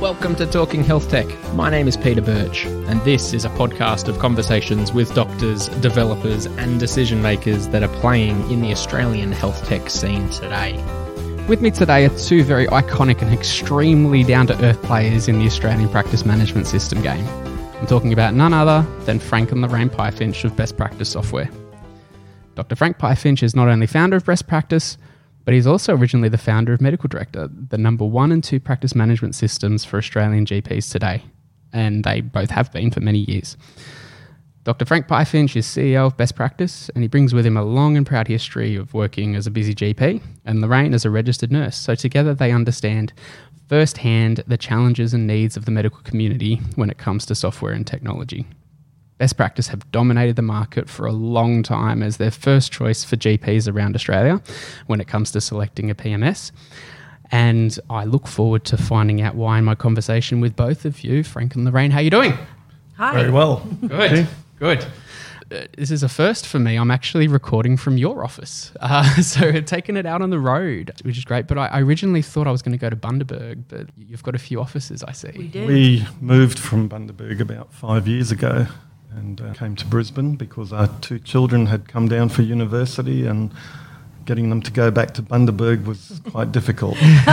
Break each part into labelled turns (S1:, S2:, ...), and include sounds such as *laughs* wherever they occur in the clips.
S1: Welcome to Talking Health Tech. My name is Peter Birch, and this is a podcast of conversations with doctors, developers, and decision makers that are playing in the Australian health tech scene today.
S2: With me today are two very iconic and extremely down to earth players in the Australian practice management system game. I'm talking about none other than Frank and Lorraine Pyefinch of Best Practice Software. Dr. Frank Pyefinch is not only founder of Best Practice, but he's also originally the founder of Medical Director, the number one and two practice management systems for Australian GPs today. And they both have been for many years. Dr. Frank Pyefinch is CEO of Best Practice, and he brings with him a long and proud history of working as a busy GP, and Lorraine as a registered nurse. So together they understand firsthand the challenges and needs of the medical community when it comes to software and technology. Best Practice have dominated the market for a long time as their first choice for GPs around Australia when it comes to selecting a PMS. And I look forward to finding out why in my conversation with both of you, Frank and Lorraine. How are you doing?
S3: Hi.
S4: Very well.
S2: Good. Good. Uh, this is a first for me. I'm actually recording from your office. Uh, *laughs* so taking it out on the road, which is great. But I, I originally thought I was going to go to Bundaberg, but you've got a few offices, I see.
S3: We do.
S4: We moved from Bundaberg about five years ago and uh, came to Brisbane because our two children had come down for university and getting them to go back to Bundaberg was quite difficult. *laughs*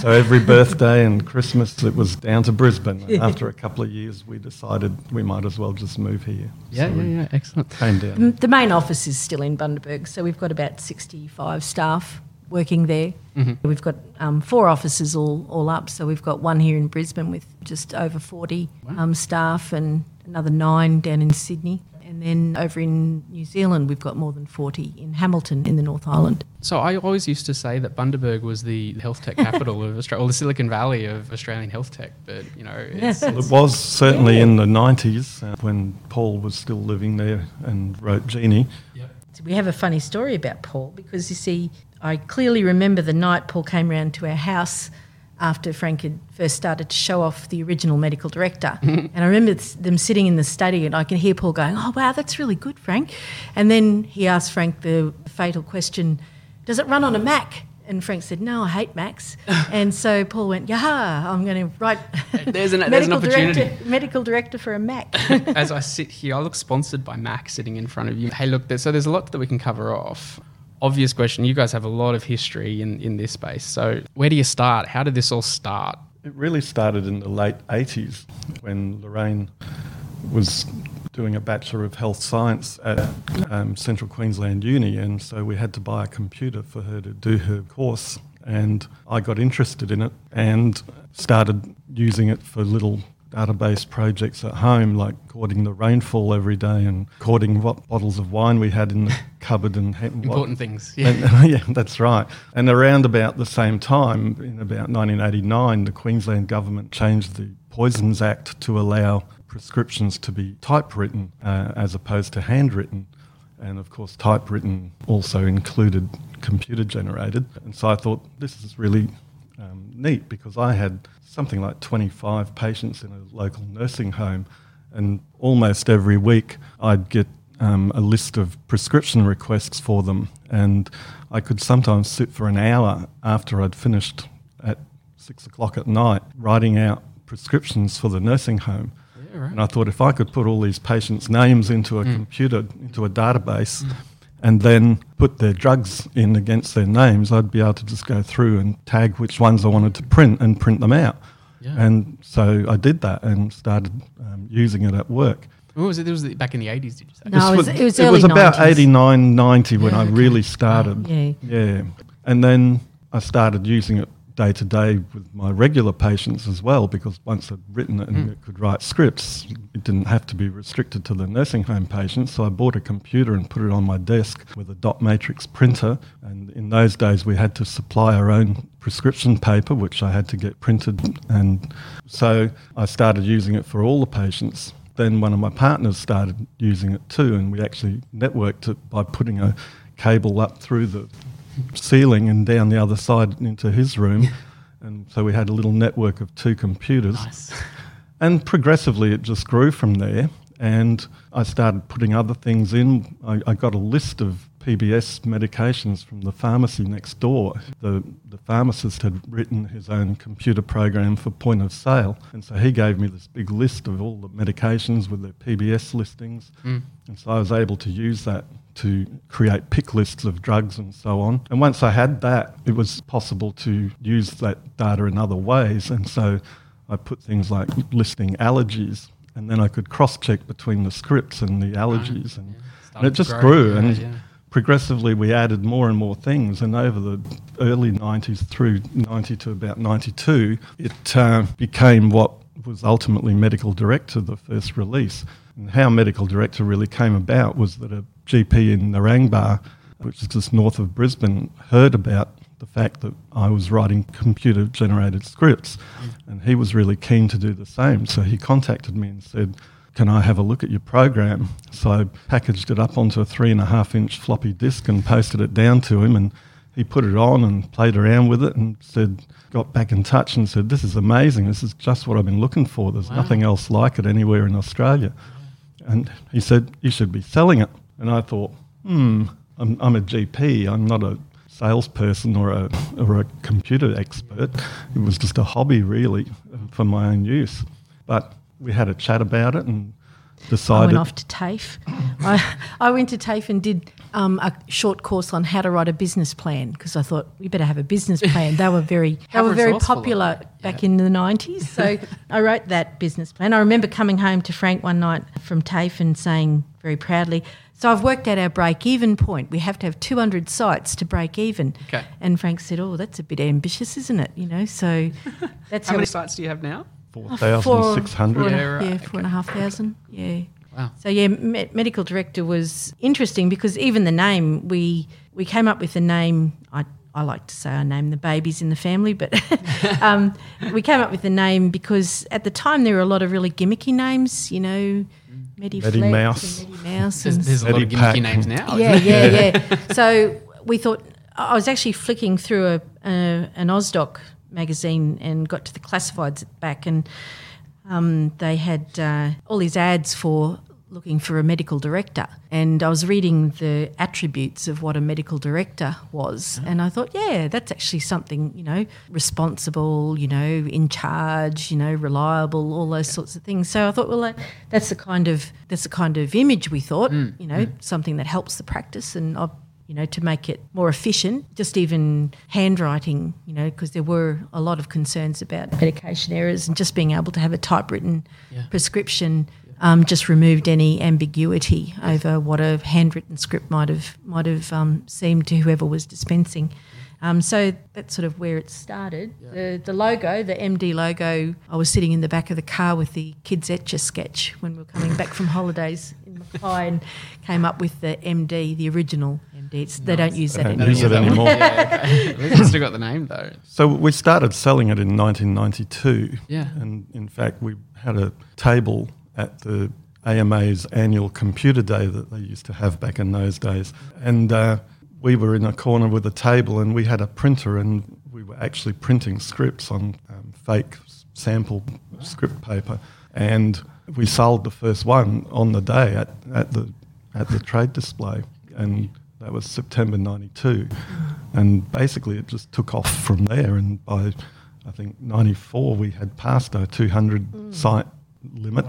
S4: so every birthday and Christmas it was down to Brisbane. And after a couple of years we decided we might as well just move here.
S2: Yeah,
S4: so
S2: yeah, yeah. Excellent.
S4: Came down.
S3: The the main office is still in Bundaberg, so we've got about 65 staff working there. We've got um, four offices all, all up, so we've got one here in Brisbane with just over 40 um, staff and another nine down in Sydney. And then over in New Zealand, we've got more than 40 in Hamilton in the North Island.
S2: So I always used to say that Bundaberg was the health tech capital of Australia, or the Silicon Valley of Australian health tech. But you know, it's,
S4: Well, it was certainly in the 90s uh, when Paul was still living there and wrote Genie.
S3: So we have a funny story about Paul because you see, I clearly remember the night Paul came round to our house after Frank had first started to show off the original medical director. Mm-hmm. and I remember them sitting in the study and I can hear Paul going, Oh, wow, that's really good, Frank. And then he asked Frank the fatal question, Does it run on a Mac? And Frank said, No, I hate Macs. *laughs* and so Paul went, Yeah, I'm going to write
S2: There's an- *laughs* there's an opportunity.
S3: director, medical director for a Mac. *laughs*
S2: as I sit here, I look sponsored by Mac sitting in front of you. Hey, look, there's, so there's a lot that we can cover off. Obvious question. You guys have a lot of history in, in this space. So where do you start? How did this all start?
S4: It really started in the late 80s when Lorraine was doing a Bachelor of Health Science at um, Central Queensland Uni, and so we had to buy a computer for her to do her course. And I got interested in it and started using it for little database projects at home, like recording the rainfall every day and recording what bottles of wine we had in the *laughs* cupboard and ha- what-
S2: Important things. *laughs* Yeah.
S4: and, yeah, that's right. And around about the same time, in about 1989, the Queensland government changed the Poisons Act to allow prescriptions to be typewritten uh, as opposed to handwritten. And of course, typewritten also included computer generated. And so I thought this is really um, neat because I had something like 25 patients in a local nursing home, and almost every week I'd get um, a list of prescription requests for them, and I could sometimes sit for an hour after I'd finished at six o'clock at night writing out prescriptions for the nursing home.
S2: Yeah, right.
S4: And I thought if I could put all these patients' names into a computer, into a database, and then put their drugs in against their names, I'd be able to just go through and tag which ones I wanted to print and print them out.
S2: Yeah.
S4: And so I did that and started um, using it at work.
S2: What was it? It was the- back in the 80s, did you say?
S3: No, it was- it was
S4: it was
S3: early
S4: about
S3: 90s.
S4: 89, 90 when
S3: Yeah,
S4: I
S3: okay.
S4: really started.
S3: yeah.
S4: Yeah. And then I started using it day to day with my regular patients as well because once I'd written it and
S3: hmm.
S4: it could write scripts, it didn't have to be restricted to the nursing home patients. So I bought a computer and put it on my desk with a dot matrix printer. And in those days, we had to supply our own prescription paper, which I had to get printed. And so I started using it for all the patients. Then one of my partners started using it too, and we actually networked it by putting a cable up through the ceiling and down the other side into his room. And so we had a little network of two computers.
S2: Nice. *laughs*
S4: And progressively it just grew from there. And I started putting other things in. I, I got a list of PBS medications from the pharmacy next door. The, the pharmacist had written his own computer program for point of sale. And so he gave me this big list of all the medications with their PBS listings.
S2: Mm.
S4: And so I was able to use that to create pick lists of drugs and so on. And once I had that, it was possible to use that data in other ways. And so I put things like listing allergies, and then I could cross check between the scripts and the allergies. And, and it just grew.
S2: yeah,
S4: and
S2: yeah.
S4: progressively we added more and more things. And over the early 90s through 90 to about 92, it uh, became what was ultimately Medical Director, the first release. And how Medical Director really came about was that a GP in Narangba, which is just north of Brisbane, heard about the fact that I was writing computer generated scripts. And he was really keen to do the same. So he contacted me and said, can I have a look at your program? So I packaged it up onto a three and a half inch floppy disk and posted it down to him. And he put it on and played around with it and said, got back in touch and said, This is amazing. This is just what I've been looking for. There's
S2: Wow.
S4: nothing else like it anywhere in Australia. And he said, You should be selling it. And I thought, Hmm, I'm, I'm a GP. I'm not a salesperson or a, or a computer expert. It was just a hobby, really, for my own use. But we had a chat about it and decided.
S3: I went off to TAFE. *laughs* I, I went to TAFE and did um, a short course on how to write a business plan because I thought we better have a business plan. They were very, *laughs* they were very popular
S2: though.
S3: back in the nineties. So I wrote that business plan. I remember coming home to Frank one night from TAFE and saying very proudly, "So I've worked out our break-even point. We have to have two hundred sites to break even."
S2: Okay.
S3: And Frank said, "Oh, that's a bit ambitious, isn't it? You know." So *laughs* that's
S2: How
S3: how
S2: many
S3: we-
S2: sites do you have now?
S3: Four-
S4: 4,600.
S3: four and a-
S2: Yeah, right,
S3: Yeah,
S2: okay.
S3: four and a half thousand. Yeah.
S2: Wow.
S3: So yeah, me- medical director was interesting because even the name we we came up with the name. I I like to say I named the babies in the family, but *laughs* *laughs* um, we came up with the name because at the time there were a lot of really gimmicky names. You know, Medi,
S4: Medi Mouse.
S3: and Medi Mouse.
S2: There's, there's a lot of
S4: Eddie Pack.
S2: gimmicky names now.
S3: yeah,
S2: isn't
S3: yeah, *laughs* yeah. So we thought I was actually flicking through a, a an Ausdoc magazine and got to the classifieds at the back, and um, they had uh, all these ads for looking for a medical director, and I was reading the attributes of what a medical director was, uh-huh. and I thought, yeah, that's actually something you know, responsible, you know, in charge, you know, reliable, all those sorts of things. So I thought, well, that, that's the kind of that's the kind of image we thought, hmm. you know, hmm. something that helps the practice, and I've you know, to make it more efficient. Just even handwriting, you know, because there were a lot of concerns about medication errors and just being able to have a typewritten
S2: Yeah.
S3: prescription um, just removed any ambiguity over what a handwritten script might have might have um, seemed to whoever was dispensing. Um, so that's sort of where it started. The, the logo, the MD logo, I was sitting in the back of the car with the kids Etch A Sketch when we were coming back from holidays in *laughs* Mackay and came up with the MD, the original MD. It's, They don't use that
S4: don't
S3: anymore.
S4: use it anymore. *laughs*
S2: Yeah, okay. We've still got the name though.
S4: So we started selling it in 1992.
S2: Yeah.
S4: And in fact, we had a table at the AMA's annual computer day that they used to have back in those days. And uh, we were in a corner with a table and we had a printer and we were actually printing scripts on um, fake s- sample script paper. And we sold the first one on the day at, at, the, at the trade display. And that was September 92. And basically, it just took off from there. And by, I think, 94, we had passed our 200 site limit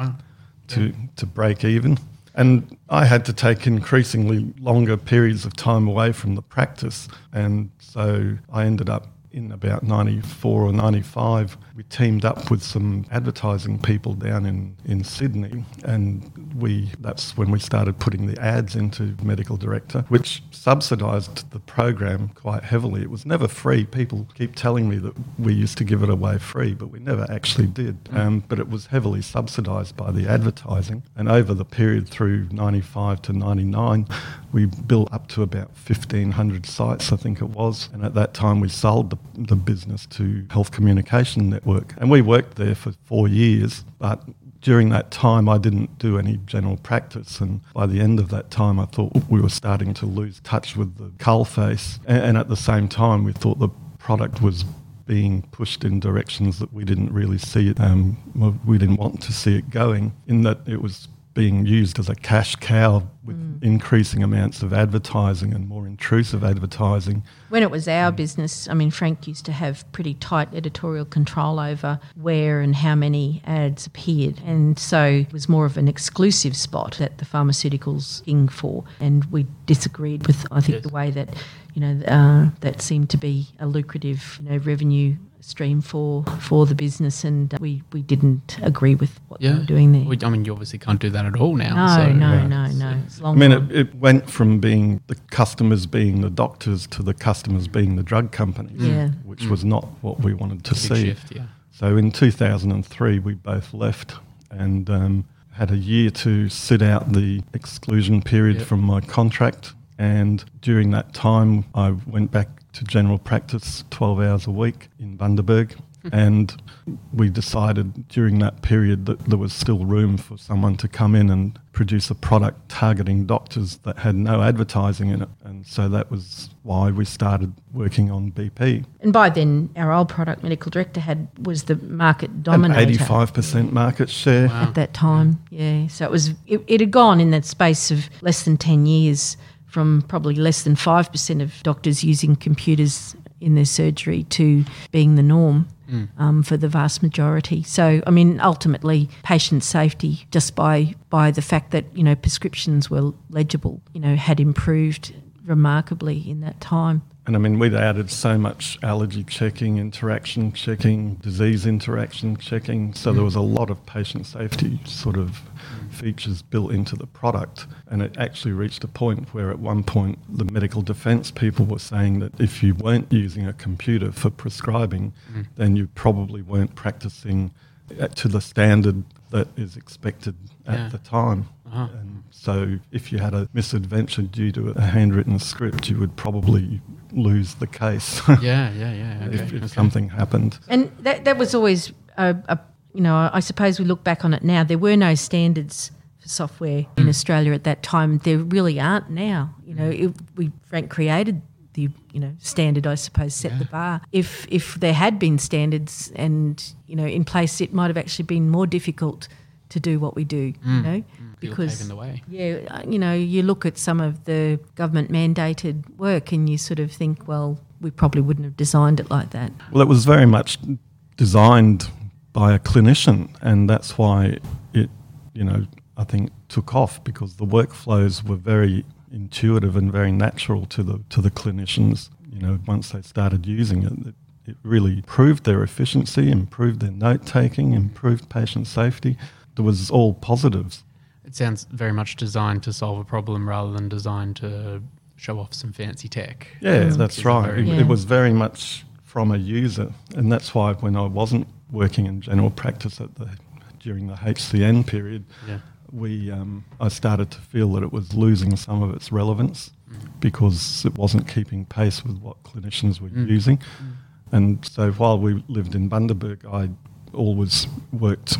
S4: to, to break even. And I had to take increasingly longer periods of time away from the practice. And so I ended up in about 94 or 95, we teamed up with some advertising people down in, in Sydney. And we that's when we started putting the ads into Medical Director, which subsidised the program quite heavily. It was never free. People keep telling me that we used to give it away free, but we never actually did. Um, but it was heavily subsidised by the advertising. And over the period through 95 to 99, we built up to about 1,500 sites, I think it was. And at that time, we sold the, the business to Health Communication Network. And we worked there for four years, but during that time, I didn't do any general practice. And by the end of that time, I thought we were starting to lose touch with the cull face. And, at the same time, we thought the product was being pushed in directions that we didn't really see it. Um, we didn't want to see it going, in that it was being used as a cash cow with mm. increasing amounts of advertising and more intrusive advertising.
S3: When it was our business, I mean, Frank used to have pretty tight editorial control over where and how many ads appeared. And so it was more of an exclusive spot that the pharmaceuticals king for. And we disagreed with, I think,
S1: Yes.
S3: the way that, you know, uh, that seemed to be a lucrative, you know, revenue stream for for the business and we, we didn't agree with what they
S2: Yeah.
S3: were doing there.
S2: We- I mean, you obviously can't do that at all now.
S3: no,
S2: so,
S3: no,
S2: uh,
S3: no, no. It's
S4: I mean, it, it went from being the customers being the doctors to the customers being the drug companies,
S3: Yeah.
S4: which was not what we wanted to
S2: Big
S4: see.
S2: shift, yeah.
S4: So in 2003, we both left and um, had a year to sit out the exclusion period
S2: Yep.
S4: from my contract. And during that time, I went back to general practice 12 hours a week in Bundaberg. Hmm. and we decided during that period that there was still room for someone to come in and produce a product targeting doctors that had no advertising in it. And so that was why we started working on BP.
S3: And by then, our old product medical director had was the market
S4: An
S3: dominator
S4: 85% market share.
S2: Wow.
S3: at that time. Yeah, so it was it, it had gone in that space of less than ten years from probably less than five percent of doctors using computers in their surgery to being the norm. Um, for the vast majority, so I mean, ultimately, patient safety just by by the fact that you know prescriptions were legible, you know, had improved remarkably in that time.
S4: And I mean, we'd added so much allergy checking, interaction checking, disease interaction checking. So there was a lot of patient safety sort of features built into the product. And it actually reached a point where, at one point, the medical defense people were saying that if you weren't using a computer for prescribing, then you probably weren't practicing to the standard that is expected at
S2: Yeah.
S4: the time.
S2: Uh-huh.
S4: And so, if you had a misadventure due to a handwritten script, you would probably lose the case *laughs*
S2: Yeah, yeah, yeah. Okay.
S4: if, if
S2: okay.
S4: something happened.
S3: And that that was always a, a you know I suppose we look back on it now. There were no standards for software in mm. Australia at that time. There really aren't now. You know, it, we Frank created the you know standard. I suppose set the bar. If if there had been standards and you know in place, it might have actually been more difficult to do what we do. You mm. know,
S2: mm.
S3: because
S2: the way.
S3: yeah, uh, you know, you look at some of the government mandated work and you sort of think, well, we probably wouldn't have designed it like that.
S4: Well, it was very much designed by a clinician, and that's why it, you know, I think took off because the workflows were very intuitive and very natural to the to the clinicians. You know, once they started using it, it, it really improved their efficiency, improved their note taking, improved patient safety. There was all positives.
S2: It sounds very much designed to solve a problem rather than designed to show off some fancy tech.
S4: Yeah, um,
S2: Which
S4: that's right.
S2: very-
S4: It,
S3: Yeah.
S4: it was very much from a user, and that's why when I wasn't working in general practice at the during the HCN period,
S2: Yeah.
S4: we um, I started to feel that it was losing some of its relevance because it wasn't keeping pace with what clinicians were
S2: Mm.
S4: using. And so while we lived in Bundaberg, I always worked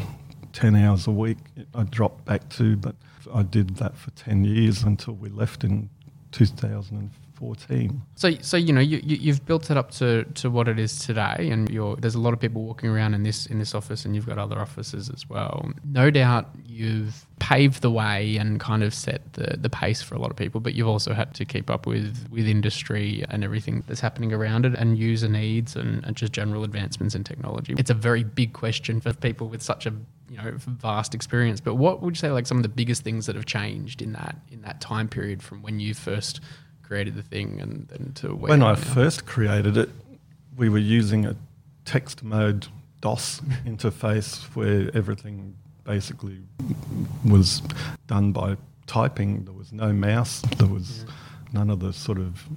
S4: 10 hours a week. I dropped back to, but I did that for 10 years until we left in 2014.
S2: So, so you know, you, you you've built it up to, to what it is today, and there's a lot of people walking around in this in this office, and you've got other offices as well. No doubt, you've paved the way and kind of set the, the pace for a lot of people, but you've also had to keep up with with industry and everything that's happening around it, and user needs, and, and just general advancements in technology. It's a very big question for people with such a you know vast experience. But what would you say like some of the biggest things that have changed in that in that time period from when you first created the thing and then to where
S4: When I
S2: now?
S4: first created it, we were using a text mode DOS *laughs* interface where everything basically was done by typing. There was no mouse, there was none of the sort of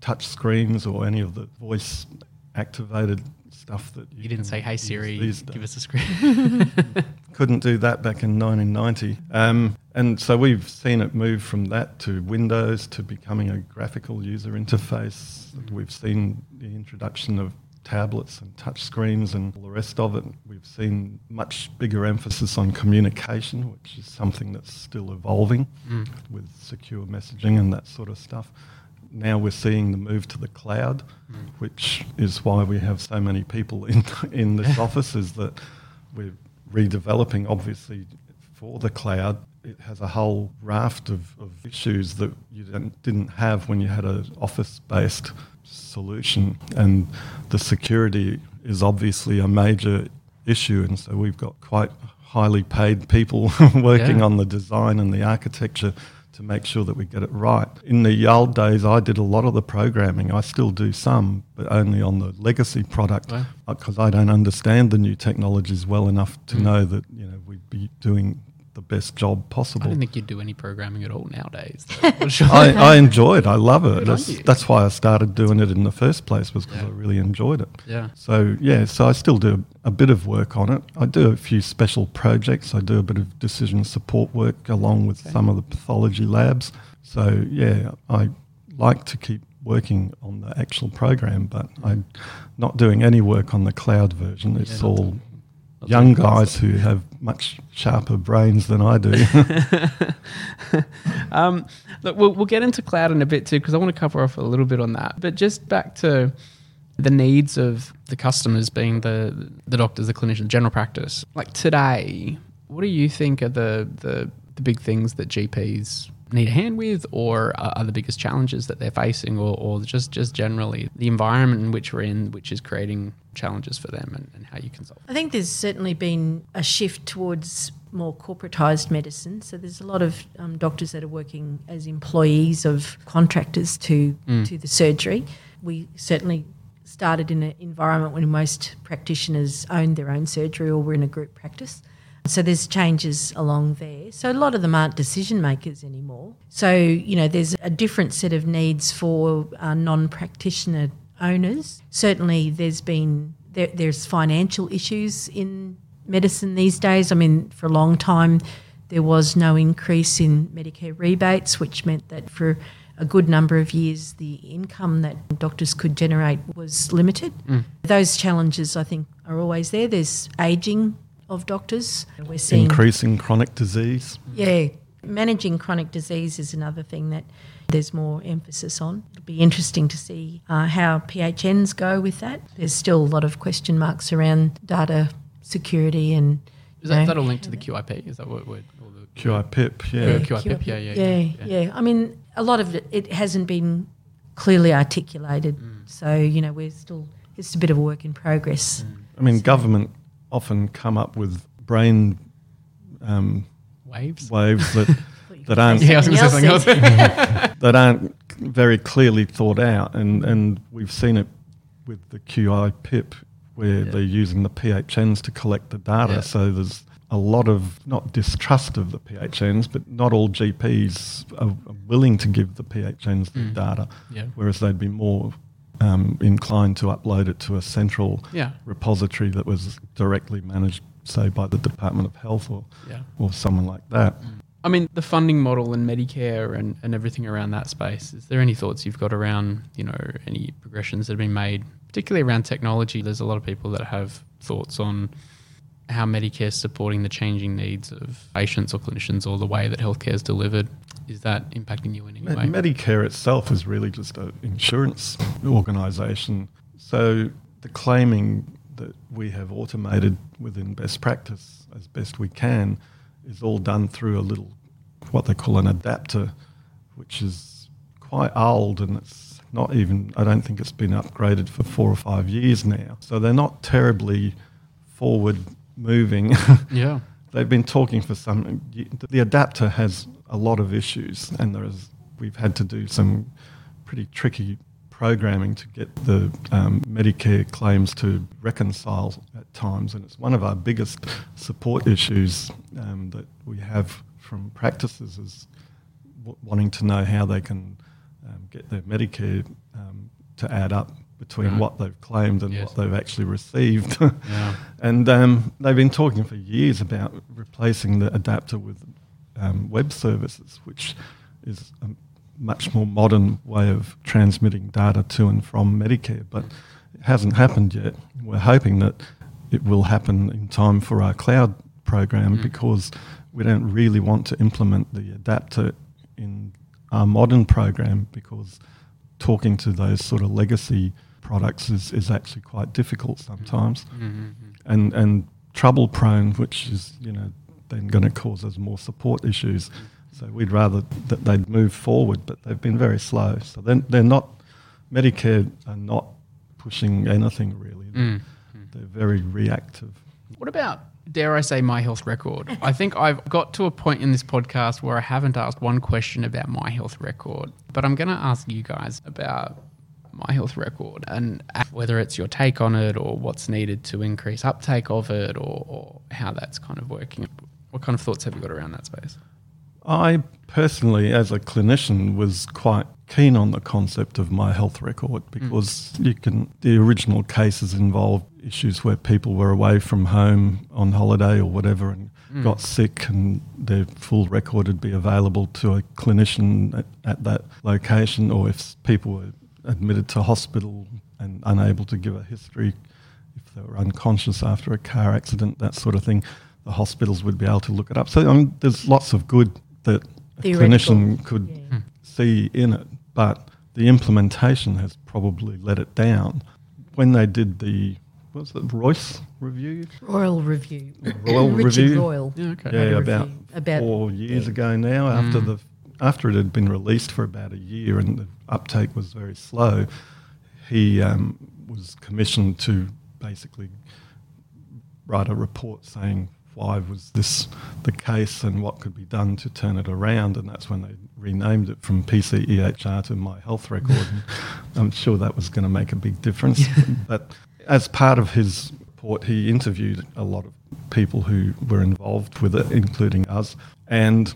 S4: touch screens or any of the voice activated stuff that
S2: you didn't say, "Hey Siri, give us a screen." *laughs*
S4: couldn't do that back in 1990. Um, and so we've seen it move from that to Windows to becoming a graphical user interface. We've seen the introduction of tablets and touch screens and all the rest of it. We've seen much bigger emphasis on communication, which is something that's still evolving
S2: Mm.
S4: with secure messaging and that sort of stuff. Now we're seeing the move to the cloud, which is why we have so many people in *laughs* in this office. Is that we're redeveloping, obviously, for the cloud, it has a whole raft of, of issues that you didn't- didn't have when you had an office-based solution, and the security is obviously a major issue, and so we've got quite highly paid people *laughs* working
S2: Yeah.
S4: on the design and the architecture to make sure that we get it right. In the old days, I did a lot of the programming. I still do some, but only on the legacy product
S2: Wow.
S4: because I don't understand the new technologies well enough to
S2: Mm.
S4: know that you know we'd be doing the best job possible.
S2: I don't think you'd do any programming at all nowadays. though. *laughs* For *laughs* sure.
S4: I, I enjoy it. I love it. That's, that's why I started doing it in the first place was because
S2: Yeah.
S4: I really enjoyed it.
S2: yeah.
S4: So yeah, so I still do a bit of work on it. I do a few special projects. I do a bit of decision support work along with
S2: Okay.
S4: some of the pathology labs. So yeah, I like to keep working on the actual program, but mm. I'm not doing any work on the cloud version. It's
S2: Yeah,
S4: all young guys who have much sharper brains than I do. *laughs*
S2: Um, look, we'll, we'll get into cloud in a bit too, because I want to cover off a little bit on that. But just back to the needs of the customers being the the doctors, the clinicians, general practice. Like today, what do you think are the the, the big things that GPs need a hand with, or are, the biggest challenges that they're facing, or, or just just generally the environment in which we're in, which is creating challenges for them, and, and how you can solve.
S3: I think there's certainly been a shift towards more corporatised medicine. So there's a lot of um, doctors that are working as employees of contractors to to the surgery. We certainly started in an environment when most practitioners owned their own surgery or were in a group practice. So there's changes along there. So a lot of them aren't decision makers anymore. So you know there's a different set of needs for uh, non-practitioner owners. Certainly, there's been there, there's financial issues in medicine these days. I mean, for a long time, there was no increase in Medicare rebates, which meant that for a good number of years, the income that doctors could generate was limited. Those challenges, I think, are always there. There's ageing of doctors. We're seeing
S4: Increasing chronic disease.
S3: yeah, managing chronic disease is another thing that there's more emphasis on. It'll be interesting to see uh, how PHNs go with that. There's still a lot of question marks around data security and.
S2: Is
S3: you
S2: that,
S3: know,
S2: that all linked to the QIP? Is that what word? Or the
S4: QIPIP, yeah.
S2: Yeah, QIPIP, yeah, yeah,
S3: yeah,
S2: yeah,
S3: yeah,
S2: yeah.
S3: I mean, a lot of it, it hasn't been clearly articulated.
S2: Mm.
S3: So, you know, we're still, it's a bit of a work in progress.
S2: Mm.
S4: I mean, government often come up with brain um,
S2: waves.
S4: waves that *laughs* that aren't
S2: Yeah, I was going to say *laughs*
S4: that aren't very clearly thought out, and and we've seen it with the QI PIP where
S2: Yeah.
S4: they're using the PHNs to collect the data.
S2: Yeah.
S4: So there's a lot of not distrust of the PHNs, but not all GPs are are willing to give the PHNs the
S2: Mm.
S4: data,
S2: yeah.
S4: whereas they'd be more um, inclined to upload it to a central
S2: Yeah.
S4: repository that was directly managed, say, by the Department of Health or,
S2: Yeah.
S4: or someone like that.
S2: I mean, the funding model and Medicare and, and everything around that space, is there any thoughts you've got around, you know, any progressions that have been made, particularly around technology? There's a lot of people that have thoughts on how Medicare is supporting the changing needs of patients or clinicians or the way that healthcare is delivered. Is that impacting you in any way?
S4: Medicare itself is really just an insurance organisation. So the claiming that we have automated within best practice as best we can is all done through a little, what they call an adapter, which is quite old and it's not even, I don't think it's been upgraded for four or five years now. So they're not terribly forward moving. *laughs*
S2: yeah.
S4: They've been talking for some. The adapter has a lot of issues, and there is. We've had to do some pretty tricky programming to get the um, Medicare claims to reconcile at times, and it's one of our biggest support issues um, that we have from practices is w- wanting to know how they can um, get their Medicare um, to add up between
S2: Right.
S4: what they've claimed and
S2: Yes.
S4: what they've actually received.
S2: Yeah. *laughs*
S4: And um, they've been talking for years about replacing the adapter with um, web services, which is a much more modern way of transmitting data to and from Medicare. But it hasn't happened yet. We're hoping that it will happen in time for our cloud program
S2: Mm.
S4: because we don't really want to implement the adapter in our modern program because talking to those sort of legacy products is, is actually quite difficult sometimes
S2: Mm-hmm.
S4: and and trouble prone, which is you know then going to cause us more support issues. So we'd rather that they'd move forward, but they've been very slow. So then they're not Medicare are not pushing anything really.
S2: Mm.
S4: They're very reactive.
S2: What about, dare I say, my health record? I think I've got to a point in this podcast where I haven't asked one question about my health record, but I'm going to ask you guys about my health record and whether it's your take on it or what's needed to increase uptake of it or, or how that's kind of working. What kind of thoughts have you got around that space?
S4: I personally, as a clinician, was quite keen on the concept of my health record because mm. you can. The original cases involved issues where people were away from home on holiday or whatever and mm. got sick, and their full record would be available to a clinician at, at that location, or if people were admitted to hospital and unable to give a history, if they were unconscious after a car accident, that sort of thing, the hospitals would be able to look it up. So I mean, there's lots of good that a clinician could yeah. see in it, but the implementation has probably let it down. When they did the what was it Royce review?
S3: Royle review.
S4: Royle
S3: Richard
S4: review.
S3: Royle.
S2: Yeah, okay.
S4: Yeah, about, about four years yeah. ago now. After mm. the after it had been released for about a year and the uptake was very slow, he um, was commissioned to basically write a report saying why was this the case and what could be done to turn it around. And that's when they renamed it from PCEHR to My Health Record. *laughs* I'm sure that was going to make a big difference. but as part of his report, he interviewed a lot of people who were involved with it, including us. And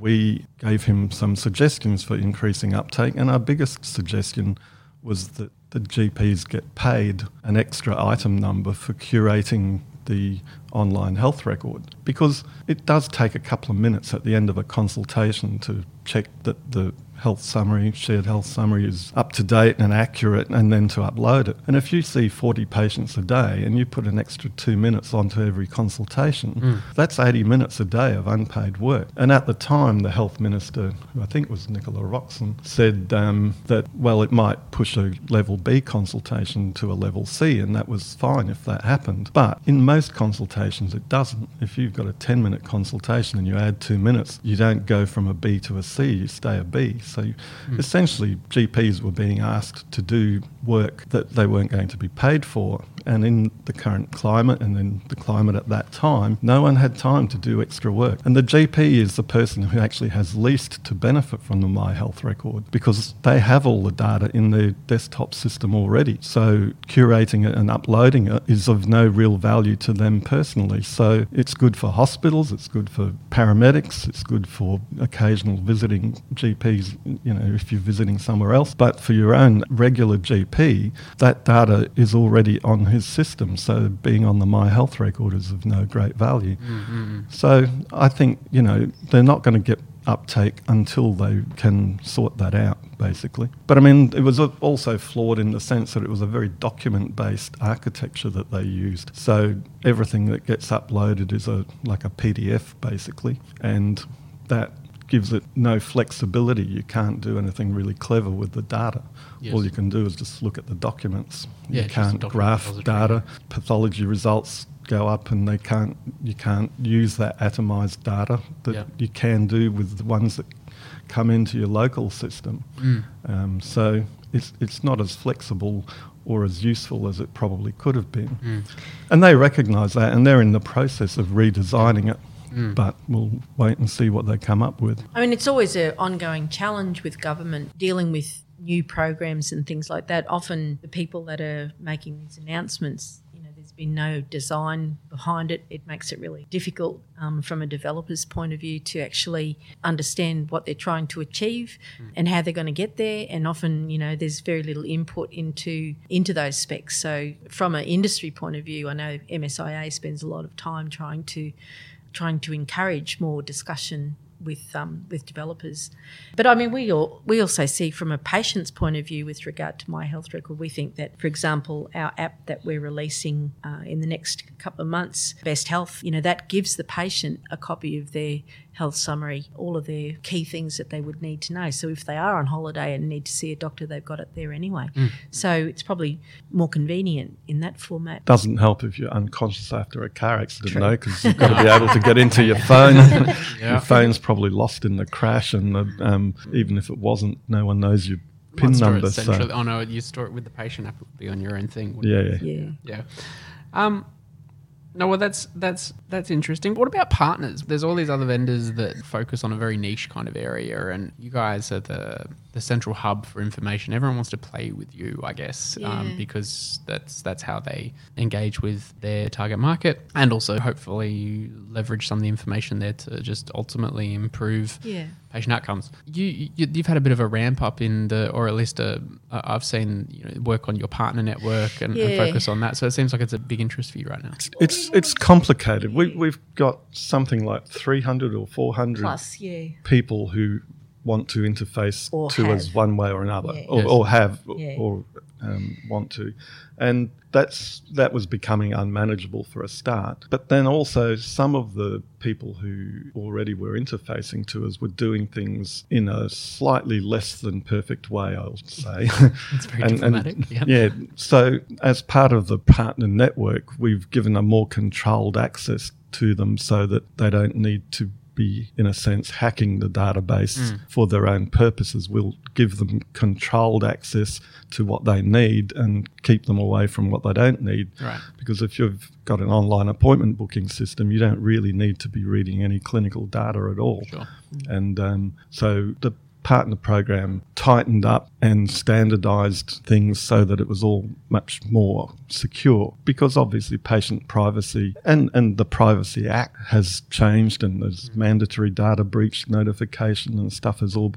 S4: we gave him some suggestions for increasing uptake. And our biggest suggestion was that the GPs get paid an extra item number for curating the online health record because it does take a couple of minutes at the end of a consultation to check that the health summary, shared health summary is up to date and accurate, and then to upload it. And if you see 40 patients a day and you put an extra two minutes onto every consultation, mm. that's 80 minutes a day of unpaid work. And at the time, the health minister, who I think was Nicola Roxon, said um, that, well, it might push a level B consultation to a level C, and that was fine if that happened. But in most consultations, it doesn't. If you've got a 10 minute consultation and you add two minutes, you don't go from a B to a C, you stay a B. So mm. essentially, GPs were being asked to do work that they weren't going to be paid for. And in the current climate and in the climate at that time, no one had time to do extra work. And the GP is the person who actually has least to benefit from the My Health record because they have all the data in their desktop system already. So curating it and uploading it is of no real value to them personally. So it's good for hospitals, it's good for paramedics, it's good for occasional visiting GPs, you know, if you're visiting somewhere else. But for your own regular GP, that data is already on his system. So being on the My Health record is of no great value. Mm-hmm. So I think, you know, they're not going to get uptake until they can sort that out, basically. But I mean, it was also flawed in the sense that it was a very document based architecture that they used. So everything that gets uploaded is a like a PDF, basically. And that gives it no flexibility. You can't do anything really clever with the data. Yes. All you can do is just look at the documents. Yeah, you can't graph data. Pathology results go up, and they can't. You can't use that atomized data that yep. you can do with the ones that come into your local system. Mm. Um, so it's it's not as flexible or as useful as it probably could have been. Mm. And they recognise that, and they're in the process of redesigning it. Mm. But we'll wait and see what they come up with.
S3: I mean, it's always an ongoing challenge with government dealing with new programs and things like that. Often the people that are making these announcements, you know, there's been no design behind it. It makes it really difficult um, from a developer's point of view to actually understand what they're trying to achieve mm. and how they're going to get there. And often, you know, there's very little input into into those specs. So from an industry point of view, I know MSIA spends a lot of time trying to trying to encourage more discussion with um, with developers. But I mean, we all, we also see from a patient's point of view with regard to my health record, we think that, for example, our app that we're releasing uh, in the next couple of months, Best Health, you know, that gives the patient a copy of their health summary, all of their key things that they would need to know. So if they are on holiday and need to see a doctor, they've got it there anyway. So it's probably more convenient in that format.
S4: Doesn't help if you're unconscious after a car accident, though, because you've got to be *laughs* able to get into your phone. *laughs* Your phone's probably lost in the crash, and the, um, even if it wasn't, no one knows your PIN number. So.
S2: Oh no, you store it with the patient app. It would be on your own thing. wouldn't
S4: yeah, yeah.
S3: Yeah.
S2: Yeah. Um, no, well, that's that's that's interesting. What about partners? There's all these other vendors that focus on a very niche kind of area, and you guys are the the central hub for information. Everyone wants to play with you, I guess, um, because that's that's how they engage with their target market, and also hopefully leverage some of the information there to just ultimately improve
S3: Yeah.
S2: patient outcomes. You, you you've had a bit of a ramp up in the, or at least a, uh, I've seen you know work on your partner network and, and focus on that. So it seems like it's a big interest for you right now.
S4: It's it's complicated. We, we've got something like 300 or 400
S3: Plus, yeah.
S4: people who want to interface
S3: Or
S4: to us one way or another,
S3: Yeah.
S4: or,
S2: Yes.
S4: or have,
S3: Yeah.
S4: or um, want to, and that's that was becoming unmanageable for a start. But then also some of the people who already were interfacing to us were doing things in a slightly less than perfect way, I'll say. *laughs*
S2: It's very diplomatic, yeah.
S4: yeah. So as part of the partner network, we've given a more controlled access to them so that they don't need to be, in a sense, hacking the database
S2: Mm.
S4: for their own purposes. We'll give them controlled access to what they need and keep them away from what they don't need.
S2: Right.
S4: Because if you've got an online appointment booking system, you don't really need to be reading any clinical data at all.
S2: Sure.
S4: And um, so the partner program tightened up and standardized things so that it was all much more secure because obviously patient privacy and, and the Privacy Act has changed and there's mandatory data breach notification and stuff has all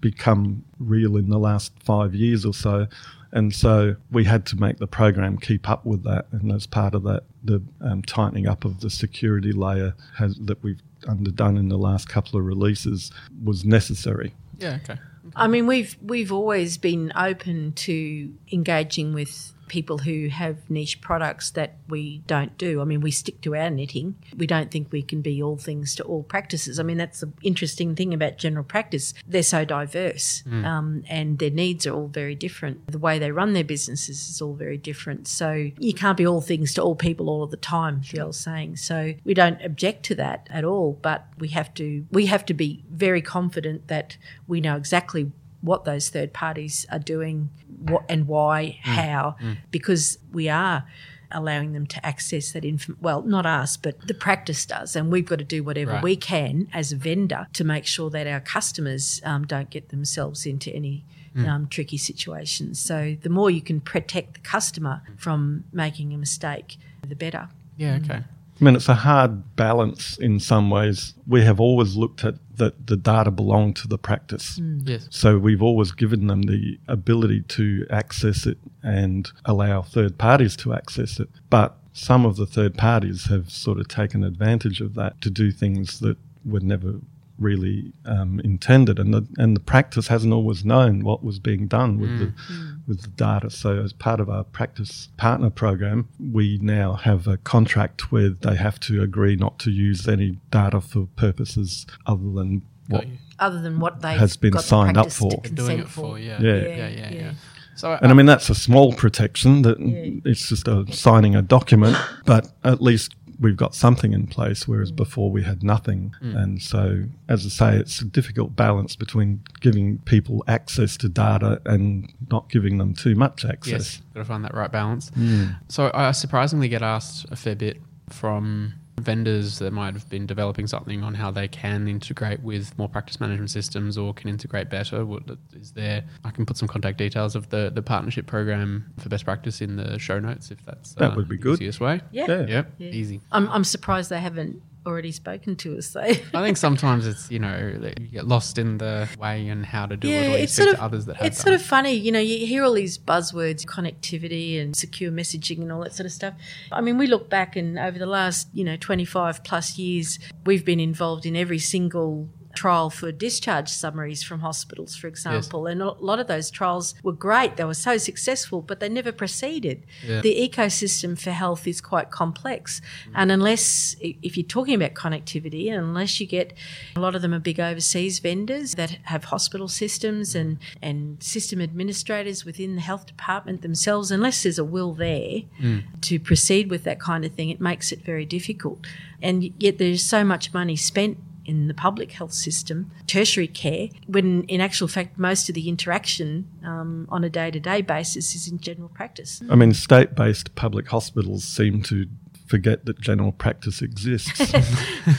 S4: become real in the last five years or so. And so we had to make the program keep up with that. And as part of that, the um, tightening up of the security layer has, that we've underdone in the last couple of releases was necessary.
S2: Yeah. Okay.
S3: I mean, we've we've always been open to engaging with people who have niche products that we don't do. I mean, we stick to our knitting. We don't think we can be all things to all practices. I mean, that's the interesting thing about general practice. They're so diverse um, and their needs are all very different. The way they run their businesses is all very different. So you can't be all things to all people all of the time, the old saying. So we don't object to that at all, but we have to we have to be very confident that we know exactly what those third parties are doing what, and why, how, because we are allowing them to access that info. Well, not us, but the practice does, and we've got to do whatever
S2: Right.
S3: we can as a vendor to make sure that our customers um, don't get themselves into any. Um, tricky situations. So, the more you can protect the customer from making a mistake, the better.
S2: Yeah. Okay.
S4: I mean, it's a hard balance in some ways. We have always looked at that the data belong to the practice. Mm.
S2: Yes.
S4: So we've always given them the ability to access it and allow third parties to access it. But some of the third parties have sort of taken advantage of that to do things that were never really um, intended, and the and the practice hasn't always known what was being done with the mm. Mm. with the data. So as part of our practice partner program, we now have a contract where they have to agree not to use any data for purposes other than what.
S3: Other than what they
S4: Has been
S3: got the
S4: signed up for.
S2: Doing it for. Yeah.
S4: Yeah.
S2: Yeah. Yeah. Yeah.
S3: Yeah.
S2: So.
S4: And I um, mean, that's a small protection that
S3: Yeah.
S4: it's just a signing a document, but at least we've got something in place, whereas mm. before we had nothing. Mm. And so, as I say, it's a difficult balance between giving people access to data and not giving them too much access.
S2: Yes, got to find that right balance. Mm. So I surprisingly get asked a fair bit from vendors that might have been developing something on how they can integrate with more practice management systems or can integrate better. What is there? I can put some contact details of the, the partnership program for best practice in the show notes if that's
S4: That
S2: uh,
S4: would be good.
S2: Easiest way.
S3: Yeah.
S4: Yeah.
S2: Yep.
S3: Yeah.
S2: Easy.
S3: I'm, I'm surprised they haven't already spoken to us though. *laughs*
S2: I think sometimes it's you know you get lost in the way and how to do it, or you
S3: it's sort of
S2: others that have.
S3: it's
S2: done
S3: sort of funny, you know. You hear all these buzzwords, connectivity and secure messaging and all that sort of stuff. I mean, we look back and over the last you know twenty five plus years, we've been involved in every single trial for discharge summaries from hospitals, for example. And a lot of those trials were great. They were so successful, but they never proceeded.
S2: Yeah.
S3: The ecosystem for health is quite complex. And unless, if you're talking about connectivity, unless you get a lot of them are big overseas vendors that have hospital systems and, and system administrators within the health department themselves, unless there's a will there mm. to proceed with that kind of thing, it makes it very difficult. And yet there's so much money spent in the public health system, tertiary care, when in actual fact most of the interaction um, on a day to day basis is in general practice.
S4: I mean, state based public hospitals seem to forget that general practice exists,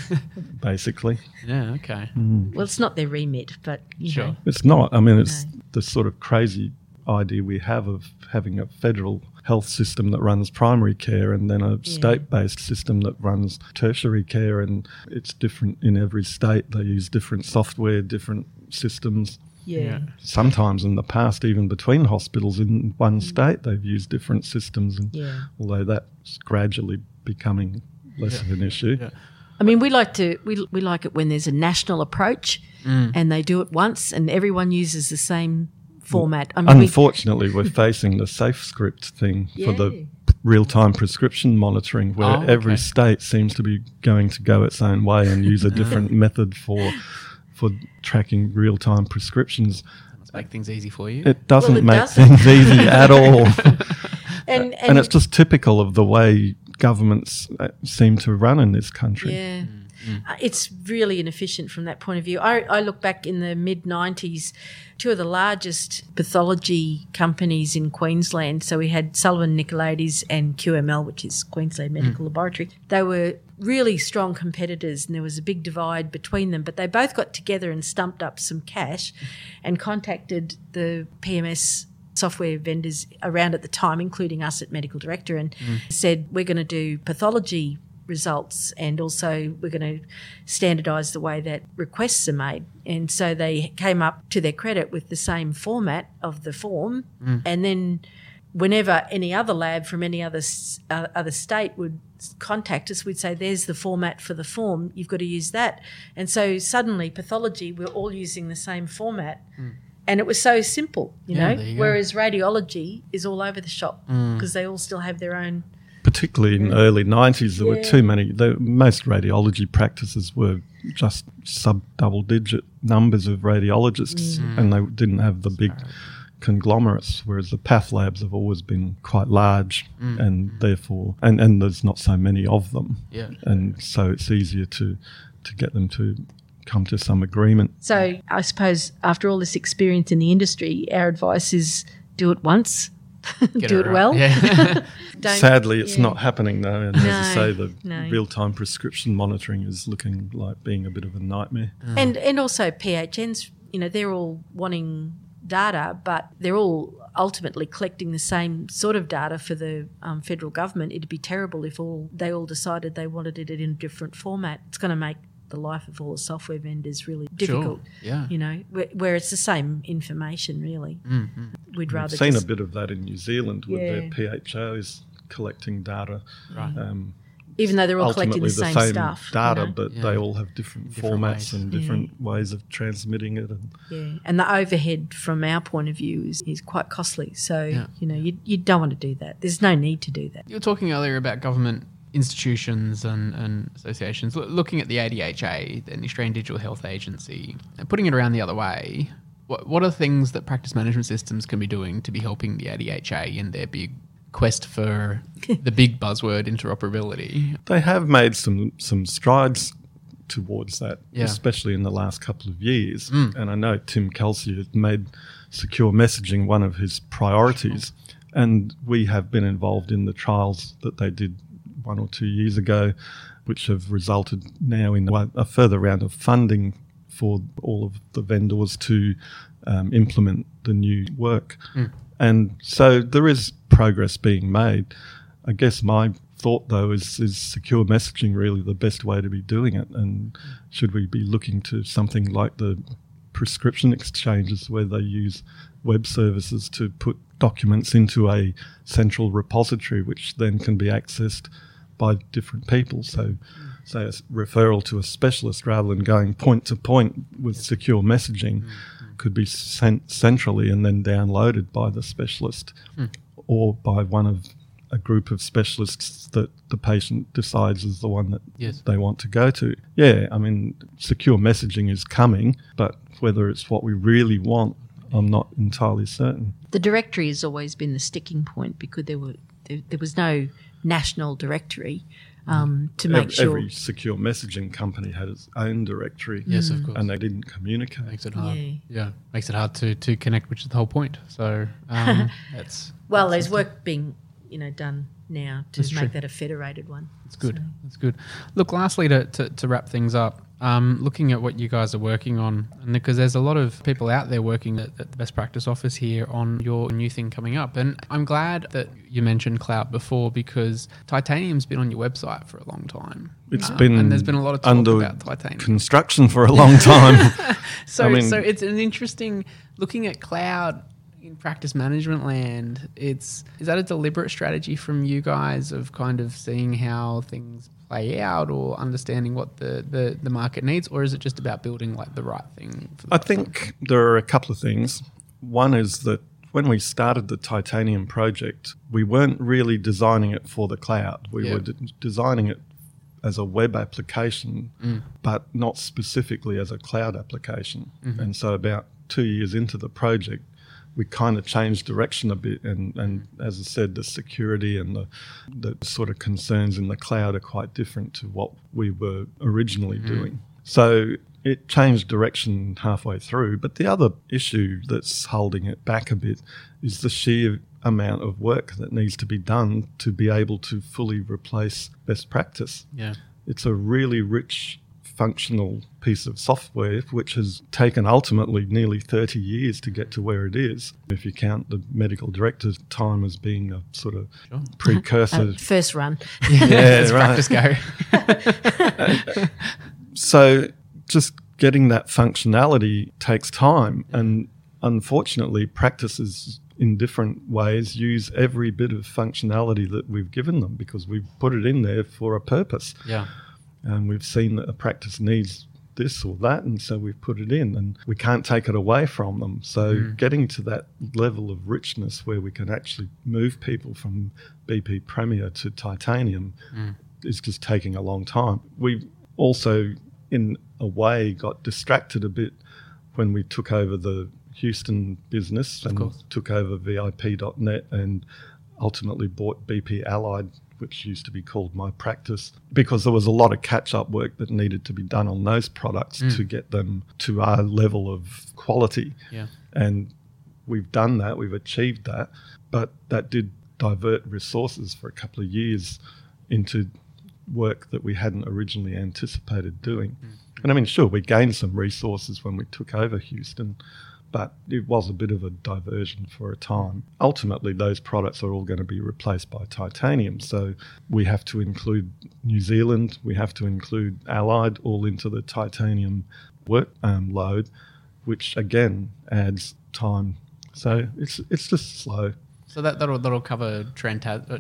S4: *laughs* basically.
S2: Yeah, okay.
S3: Well, it's not their remit, but you
S2: Sure.
S3: know,
S4: It's not. I mean, it's
S3: No.
S4: the sort of crazy idea we have of having a federal health system that runs primary care and then a state based system that runs tertiary care. And it's different in every state. They use different software, different systems.
S3: yeah.
S2: Yeah.
S4: Sometimes in the past, even between hospitals in one mm. state, they've used different systems. And
S3: Yeah.
S4: although that's gradually becoming less of an issue.
S2: Yeah.
S3: I mean, we like to we, we like it when there's a national approach, mm. and they do it once, and everyone uses the same format. I mean,
S4: Unfortunately, we're *laughs* facing the SafeScript thing for the real time prescription monitoring, where
S2: Oh,
S4: every state seems to be going to go its own way and use a *laughs* different method for for tracking real time prescriptions.
S2: Let's make things easy for you.
S4: It doesn't
S3: it
S4: make
S3: doesn't.
S4: things easy *laughs* at all.
S3: and, and,
S4: and it's just typical of the way governments uh, seem to run in this country.
S3: Yeah. Mm. Uh, It's really inefficient from that point of view. I, I look back in the mid 90s, two of the largest pathology companies in Queensland. So we had Sullivan Nicolaides and QML, which is Queensland mm. Medical Laboratory. They were really strong competitors and there was a big divide between them, but they both got together and stumped up some cash and contacted the PMS software vendors around at the time, including us at Medical Director, and mm. said, We're going to do pathology results and also we're going to standardise the way that requests are made. And so they came up to their credit with the same format of the form. Mm. And then whenever any other lab from any other, uh, other state would contact us, we'd say, There's the format for the form, you've got to use that. And so suddenly, pathology, we're all using the same format. Mm. And it was so simple, you
S2: Yeah,
S3: know.
S2: you go.
S3: Whereas radiology is all over the shop mm. because they all still have their own.
S4: Particularly in the early 90s there were too many the, most radiology practices were just sub double digit numbers of radiologists
S3: Mm.
S4: and they didn't have the big conglomerates whereas the path labs have always been quite large
S3: Mm.
S4: and therefore and, and there's not so many of them
S2: Yeah.
S4: and so it's easier to to get them to come to some agreement
S3: So I suppose after all this experience in the industry, our advice is do it once,
S2: Get
S3: do it
S2: right.
S3: well.
S2: Yeah. *laughs*
S4: Sadly, it's
S3: yeah.
S4: not happening though, and as I say, the
S3: no.
S4: real-time prescription monitoring is looking like being a bit of a nightmare.
S3: and and also PHNs, you know, they're all wanting data, but they're all ultimately collecting the same sort of data for the um, federal government. It'd be terrible if all they all decided they wanted it in a different format. It's going to make the life of all the software vendors really difficult.
S2: Yeah.
S3: You know, where, where it's the same information, really. We'd rather
S4: I've seen
S3: just,
S4: a bit of that in New Zealand with
S3: Yeah.
S4: their PHOs collecting data.
S2: Right.
S4: Um,
S3: even though they're all collecting the
S4: the
S3: same,
S4: same,
S3: stuff. you
S4: data,
S3: know?
S4: but
S2: Yeah.
S4: they all have different,
S2: Different
S4: formats
S2: ways.
S4: and different ways of transmitting it. And
S3: Yeah, and the overhead from our point of view is, is quite costly. So
S2: Yeah.
S3: you know you, you don't want to do that. There's no need to do that.
S2: You were talking earlier about government institutions and, and associations. Loo- looking at the ADHA, the Australian Digital Health Agency, and putting it around the other way, what, what are things that practice management systems can be doing to be helping the ADHA in their big quest for *laughs* the big buzzword interoperability?
S4: they have made some some strides towards that,
S2: Yeah.
S4: especially in the last couple of years. Hmm. And I know Tim Kelsey has made secure messaging one of his priorities, and we have been involved in the trials that they did one or two years ago, which have resulted now in a further round of funding for all of the vendors to um, implement the new work. And so there is progress being made. I guess my thought though is is secure messaging really the best way to be doing it and should we be looking to something like the prescription exchanges where they use web services to put documents into a central repository which then can be accessed by different people so say, a s- referral to a specialist rather than going point to point with secure messaging mm-hmm. could be sent centrally and then downloaded by the specialist hmm. or by one of a group of specialists that the patient decides is the one that
S2: Yes.
S4: they want to go to. Yeah, I mean, secure messaging is coming, but whether it's what we really want, I'm not entirely certain.
S3: The directory has always been the sticking point because there were there, there was no national directory um, to make
S4: Ev-
S3: sure.
S4: Every secure messaging company had its own directory.
S2: Yes, of course.
S4: And they didn't communicate.
S2: makes it hard.
S3: Yeah.
S2: Yeah. makes it hard to to connect, which is the whole point. So um, *laughs* that's
S3: well, there's work being you know done now to
S2: That's
S3: make
S2: true.
S3: that a federated one.
S2: That's good.
S3: So-
S2: That's good. Look, lastly, to, to, to wrap things up, um, looking at what you guys are working on, and because there's a lot of people out there working at, at the best practice office here on your new thing coming up, and I'm glad that you mentioned cloud before because titanium's been on your website for a long time.
S4: It's
S2: Um,
S4: been
S2: and there's been a lot of talk
S4: under
S2: about titanium.
S4: construction for a long time. *laughs* *laughs*
S2: So,
S4: I mean-
S2: so it's an interesting looking at cloud in practice management land. It's is that a deliberate strategy from you guys of kind of seeing how things play out or understanding what the, the, the market needs, or is it just about building like the right thing? For the
S4: I
S2: right
S4: think there are a couple of things. One is that when we started the titanium project, we weren't really designing it for the cloud. We
S2: Yeah.
S4: were de- designing it as a web application,
S2: Mm.
S4: but not specifically as a cloud application.
S2: Mm-hmm.
S4: And so, about two years into the project, we kind of changed direction a bit. And, and as I said, the security and the, the sort of concerns in the cloud are quite different to what we were originally mm-hmm. doing. So, it changed direction halfway through. But the other issue that's holding it back a bit is the sheer amount of work that needs to be done to be able to fully replace best practice.
S2: yeah,
S4: It's a really rich functional piece of software which has taken ultimately nearly 30 years to get to where it is if you count the medical director's time as being a sort of
S2: Sure.
S4: precursor *laughs*
S3: Uh, first run. *laughs*
S4: yeah *laughs*
S2: Let's practice go.
S4: so just getting that functionality takes time and unfortunately practices in different ways use every bit of functionality that we've given them because we've put it in there for a purpose
S2: yeah,
S4: and we've seen that a practice needs this or that and so we've put it in and we can't take it away from them. So mm. getting to that level of richness where we can actually move people from bp premier to titanium mm. is just taking a long time. We also in a way got distracted a bit when we took over the houston business and
S2: course.
S4: took over vip.net and ultimately bought BP Allied, which used to be called My Practice, because there was a lot of catch up work that needed to be done on those products mm. to get them to our level of quality.
S2: yeah,
S4: And we've done that, we've achieved that, but that did divert resources for a couple of years into work that we hadn't originally anticipated doing. Mm. And I mean, sure, we gained some resources when we took over Houston, but it was a bit of a diversion for a time. Ultimately, those products are all going to be replaced by titanium. So we have to include New Zealand, we have to include Allied all into the titanium work um, load, which again adds time. So it's it's just slow.
S2: So that that'll that'll cover trans uh, uh,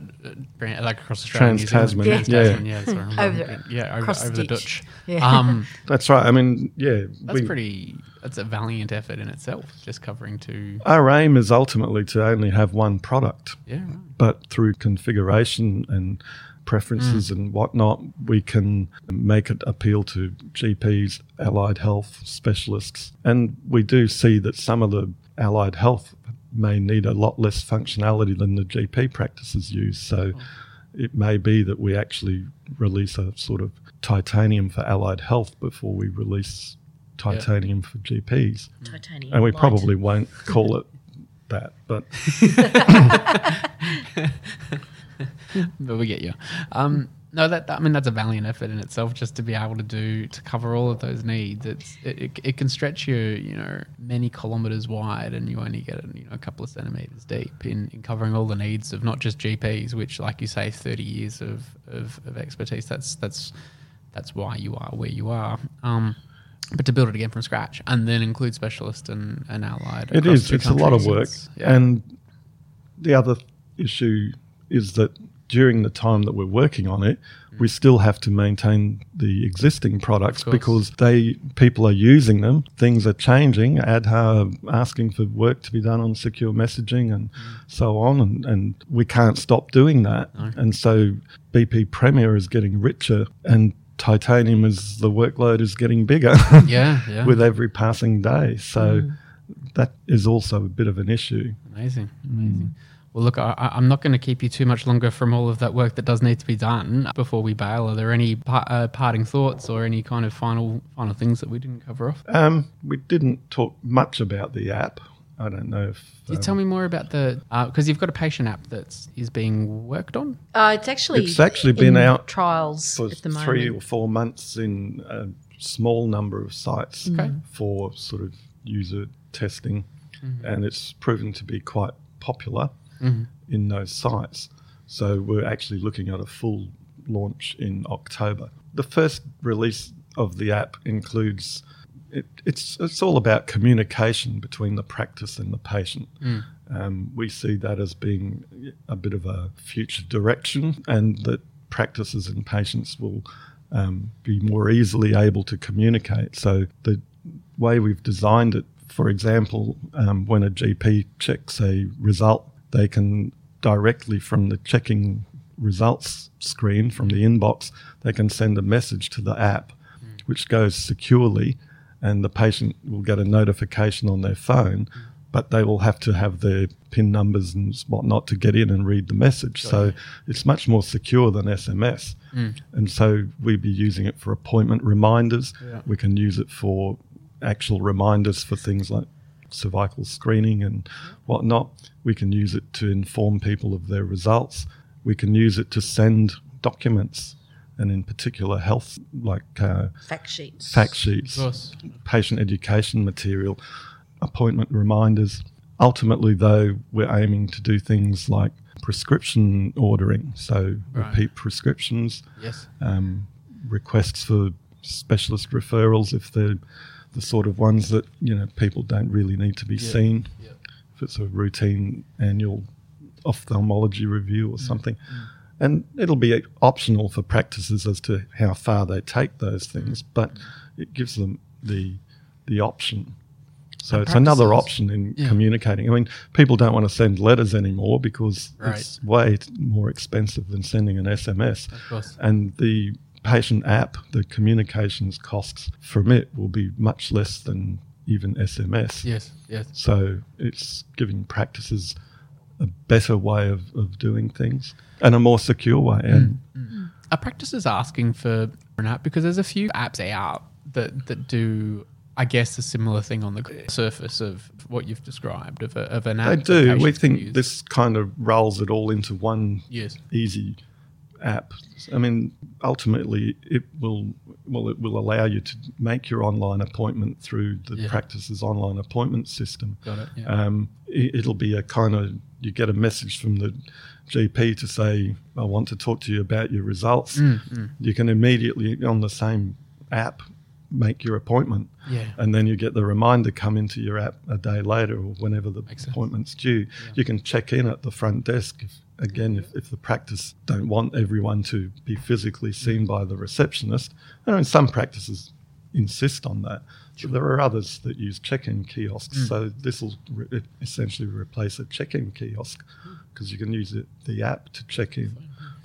S2: like across Australia, New Zealand.
S4: Trans-Tasman,
S3: Yeah.
S2: Trans-Tasman, yeah, sorry, I'm *laughs*
S3: Over
S2: wrong.
S3: the-
S2: yeah, over,
S3: across
S2: over
S3: the
S2: the
S3: ditch.
S2: Dutch.
S3: Yeah.
S2: Um, *laughs*
S4: That's right. I mean, yeah,
S2: that's
S4: we-
S2: pretty. That's a valiant effort in itself, just covering two.
S4: Our aim is ultimately to only have one product,
S2: Yeah, right.
S4: but through configuration and preferences and whatnot, we can make it appeal to GPs, allied health specialists. And we do see that some of the allied health may need a lot less functionality than the GP practices use. So it may be that we actually release a sort of titanium for allied health before we release titanium for GPs.
S3: Titanium.
S4: And we
S3: light.
S4: probably won't call it that, but *laughs* *laughs*
S2: but we get you. Um, no, that I mean that's a valiant effort in itself, just to be able to do to cover all of those needs. It's it, it, it can stretch you, you know, many kilometers wide, and you only get you know a couple of centimeters deep in, in covering all the needs of not just GPs, which, like you say, thirty years of, of, of expertise. That's that's that's why you are where you are. Um, but to build it again from scratch and then include specialist and, and allied.
S4: It is. It's a lot of work.
S2: yeah.
S4: And the other issue is that during the time that we're working on it, we mm. still have to maintain the existing products because they people are using them. Things are changing. ADHA asking for work to be done on secure messaging and mm. so on, and, and we can't stop doing that. And so BP Premier is getting richer, and titanium is the workload is getting bigger *laughs*
S2: Yeah, yeah.
S4: with every passing day. So mm. that is also a bit of an issue.
S2: Amazing, amazing. Well, look, I, I- I'm not going to keep you too much longer from all of that work that does need to be done before we bail. Are there any par- uh, parting thoughts or any kind of final final things that we didn't cover off?
S4: Um, we didn't talk much about the app. I don't know if
S2: Can you
S4: um,
S2: tell me more about the because you've got a patient app that is being worked on.
S3: Uh, it's actually
S4: It's actually been
S3: in
S4: out
S3: trials
S4: for
S3: at the
S4: three or four months in a small number of sites
S2: Okay.
S4: for sort of user testing,
S2: Mm-hmm.
S4: and it's proven to be quite popular
S2: Mhm.
S4: in those sites. So we're actually looking at a full launch in October. The first release of the app includes it, it's it's all about communication between the practice and the patient.
S2: Mm.
S4: Um, we see that as being a bit of a future direction, and that practices and patients will um, be more easily able to communicate. So the way we've designed it, for example, um, when a GP checks a result, they can directly from the checking results screen from the inbox, they can send a message to the app, hmm. which goes securely, and the patient will get a notification on their phone. Hmm. But they will have to have their PIN numbers and whatnot to get in and read the message. So it's much more secure than SMS. Hmm. And so we'd be using it for appointment reminders.
S2: Yeah.
S4: We can use it for actual reminders for things like cervical screening and whatnot. We can use it to inform people of their results. We can use it to send documents, and in particular, health like uh,
S3: Fact sheets.
S4: fact sheets, patient education material, appointment reminders. Ultimately, though, we're aiming to do things like prescription ordering, so
S2: Right.
S4: repeat prescriptions,
S2: Yes.
S4: um, requests for specialist referrals if they're the sort of ones that you know people don't really need to be
S2: Yeah.
S4: seen.
S2: Yeah.
S4: If it's a routine annual ophthalmology review or
S2: Mm.
S4: something, and it'll be optional for practices as to how far they take those things, but it gives them the the option. So
S2: And
S4: it's another option in
S2: Yeah.
S4: communicating. I mean, people don't want to send letters anymore because
S2: Right.
S4: it's way more expensive than sending an SMS
S2: Of course.
S4: and the patient app, the communications costs from it will be much less than even SMS.
S2: Yes. Yes.
S4: So it's giving practices a better way of, of doing things and a more secure way. And mm. mm.
S2: Are practices asking for an app because there's a few apps out that that do. I guess a similar thing on the surface of what you've described of, a, of an app.
S4: they do. We think this kind of rolls it all into one
S2: Yes.
S4: easy app. I mean, ultimately, it will well, it will allow you to make your online appointment through the
S2: Yeah.
S4: practice's online appointment system.
S2: Got it. Yeah.
S4: Um, it, it'll be a kind of you get a message from the GP to say, "I want to talk to you about your results."
S2: Mm, mm.
S4: You can immediately on the same app make your appointment,
S2: Yeah.
S4: and then you get the reminder come into your app a day later or whenever the
S2: Makes sense.
S4: appointment's due. You can check in at the front desk. If, again, if, if the practice don't want everyone to be physically seen by the receptionist, I mean, some practices insist on that. There are others that use check-in kiosks.
S2: Mm.
S4: So this will re- essentially replace a check-in kiosk because you can use it, the app to check in.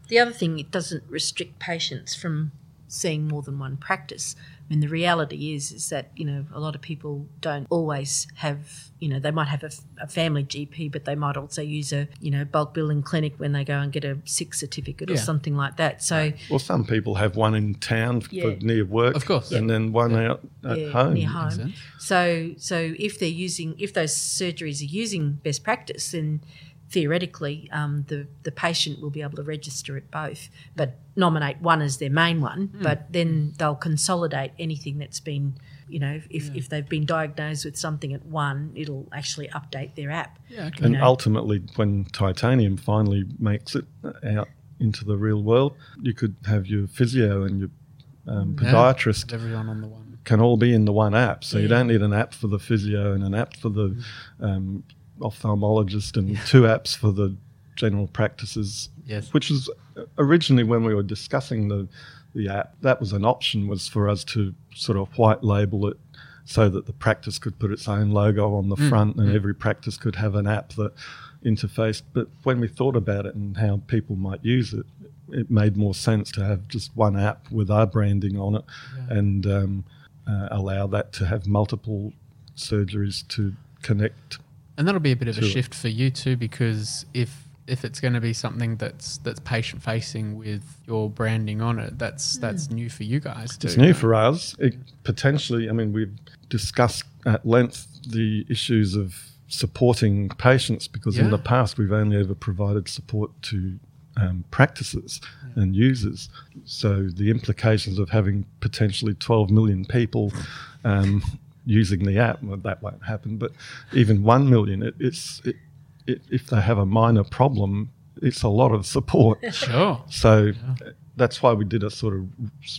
S3: The other thing, it doesn't restrict patients from seeing more than one practice. I mean, the reality is is that you know a lot of people don't always have you know they might have a family GP, but they might also use a you know bulk billing clinic when they go and get a sick certificate or something like that. So
S4: Well, some people have one in town
S3: Yeah.
S4: for near work,
S2: Of course.
S4: and then one out at
S3: yeah,
S4: home.
S3: near home. So so if they're using if those surgeries are using best practice, then theoretically um, the the patient will be able to register at both, but nominate one as their main one.
S2: Hmm.
S3: But then they'll consolidate anything that's been you know if, if they've been diagnosed with something at one, it'll actually update their app.
S2: Yeah. Okay.
S4: And
S3: know.
S4: ultimately, when titanium finally makes it out into the real world, you could have your physio and your um,
S2: Yeah.
S4: podiatrist
S2: Everyone on the one.
S4: can all be in the one app. So you don't need an app for the physio and an app for the um, ophthalmologist and two apps for the general practices,
S2: Yes.
S4: which was originally when we were discussing the the app, that was an option was for us to sort of white label it so that the practice could put its own logo on the front and every practice could have an app that interfaced. But when we thought about it and how people might use it, it made more sense to have just one app with our branding on it and um, uh, allow that to have multiple surgeries to connect.
S2: And that'll be a bit of a
S4: to it.
S2: shift for you too, because if if it's going to be something that's that's patient facing with your branding on it, that's that's new for you guys too.
S4: It's new for us. It potentially, I mean, we've discussed at length the issues of supporting patients because in the past we've only ever provided support to um, practices and users. So the implications of having potentially 12 million people um, using the app, well, that won't happen. But even 1 million, it, it's it, it, if they have a minor problem, it's a lot of support. *laughs*
S2: Sure.
S4: So uh, that's why we did a sort of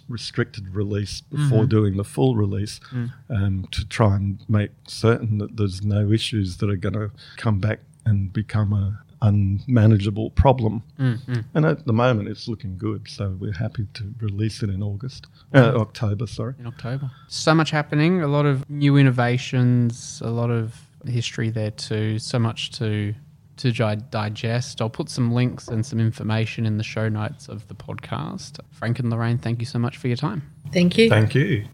S4: restricted release before
S2: Mm-hmm.
S4: doing the full release
S2: Mm.
S4: um, to try and make certain that there's no issues that are going to come back and become a unmanageable problem.
S2: Mm,
S4: And at the moment, it's looking good. So we're happy to release it in August, uh, October. Sorry.
S2: in October. So much happening, a lot of new innovations, a lot of history there too. So much to to digest. I'll put some links and some information in the show notes of the podcast. Frank and Lorraine, thank you so much for your time.
S3: Thank you.
S4: Thank you.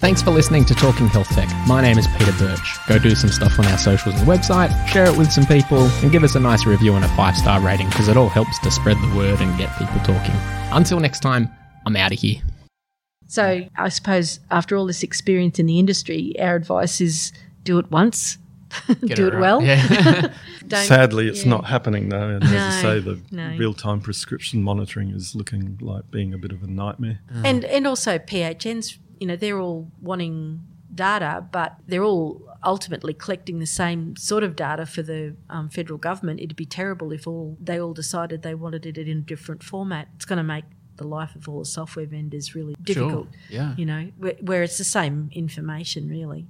S1: Thanks for listening to Talking Health Tech. My name is Peter Birch. Go do some stuff on our socials and website, share it with some people, and give us a nice review and a five star rating because it all helps to spread the word and get people talking. Until next time, I'm out of here.
S3: So I suppose after all this experience in the industry, our advice is do it once,
S2: Get *laughs*
S3: do it
S2: right.
S3: well.
S2: Yeah. *laughs*
S4: Sadly, it's
S3: yeah.
S4: not happening though. And as I say, the
S3: no.
S4: real time prescription monitoring is looking like being a bit of a nightmare.
S3: And and also PHNs, you know, they're all wanting data, but they're all ultimately collecting the same sort of data for the um, federal government. It'd be terrible if all they all decided they wanted it in a different format. It's going to make the life of all the software vendors really difficult.
S2: Yeah.
S3: You know, where, where it's the same information really.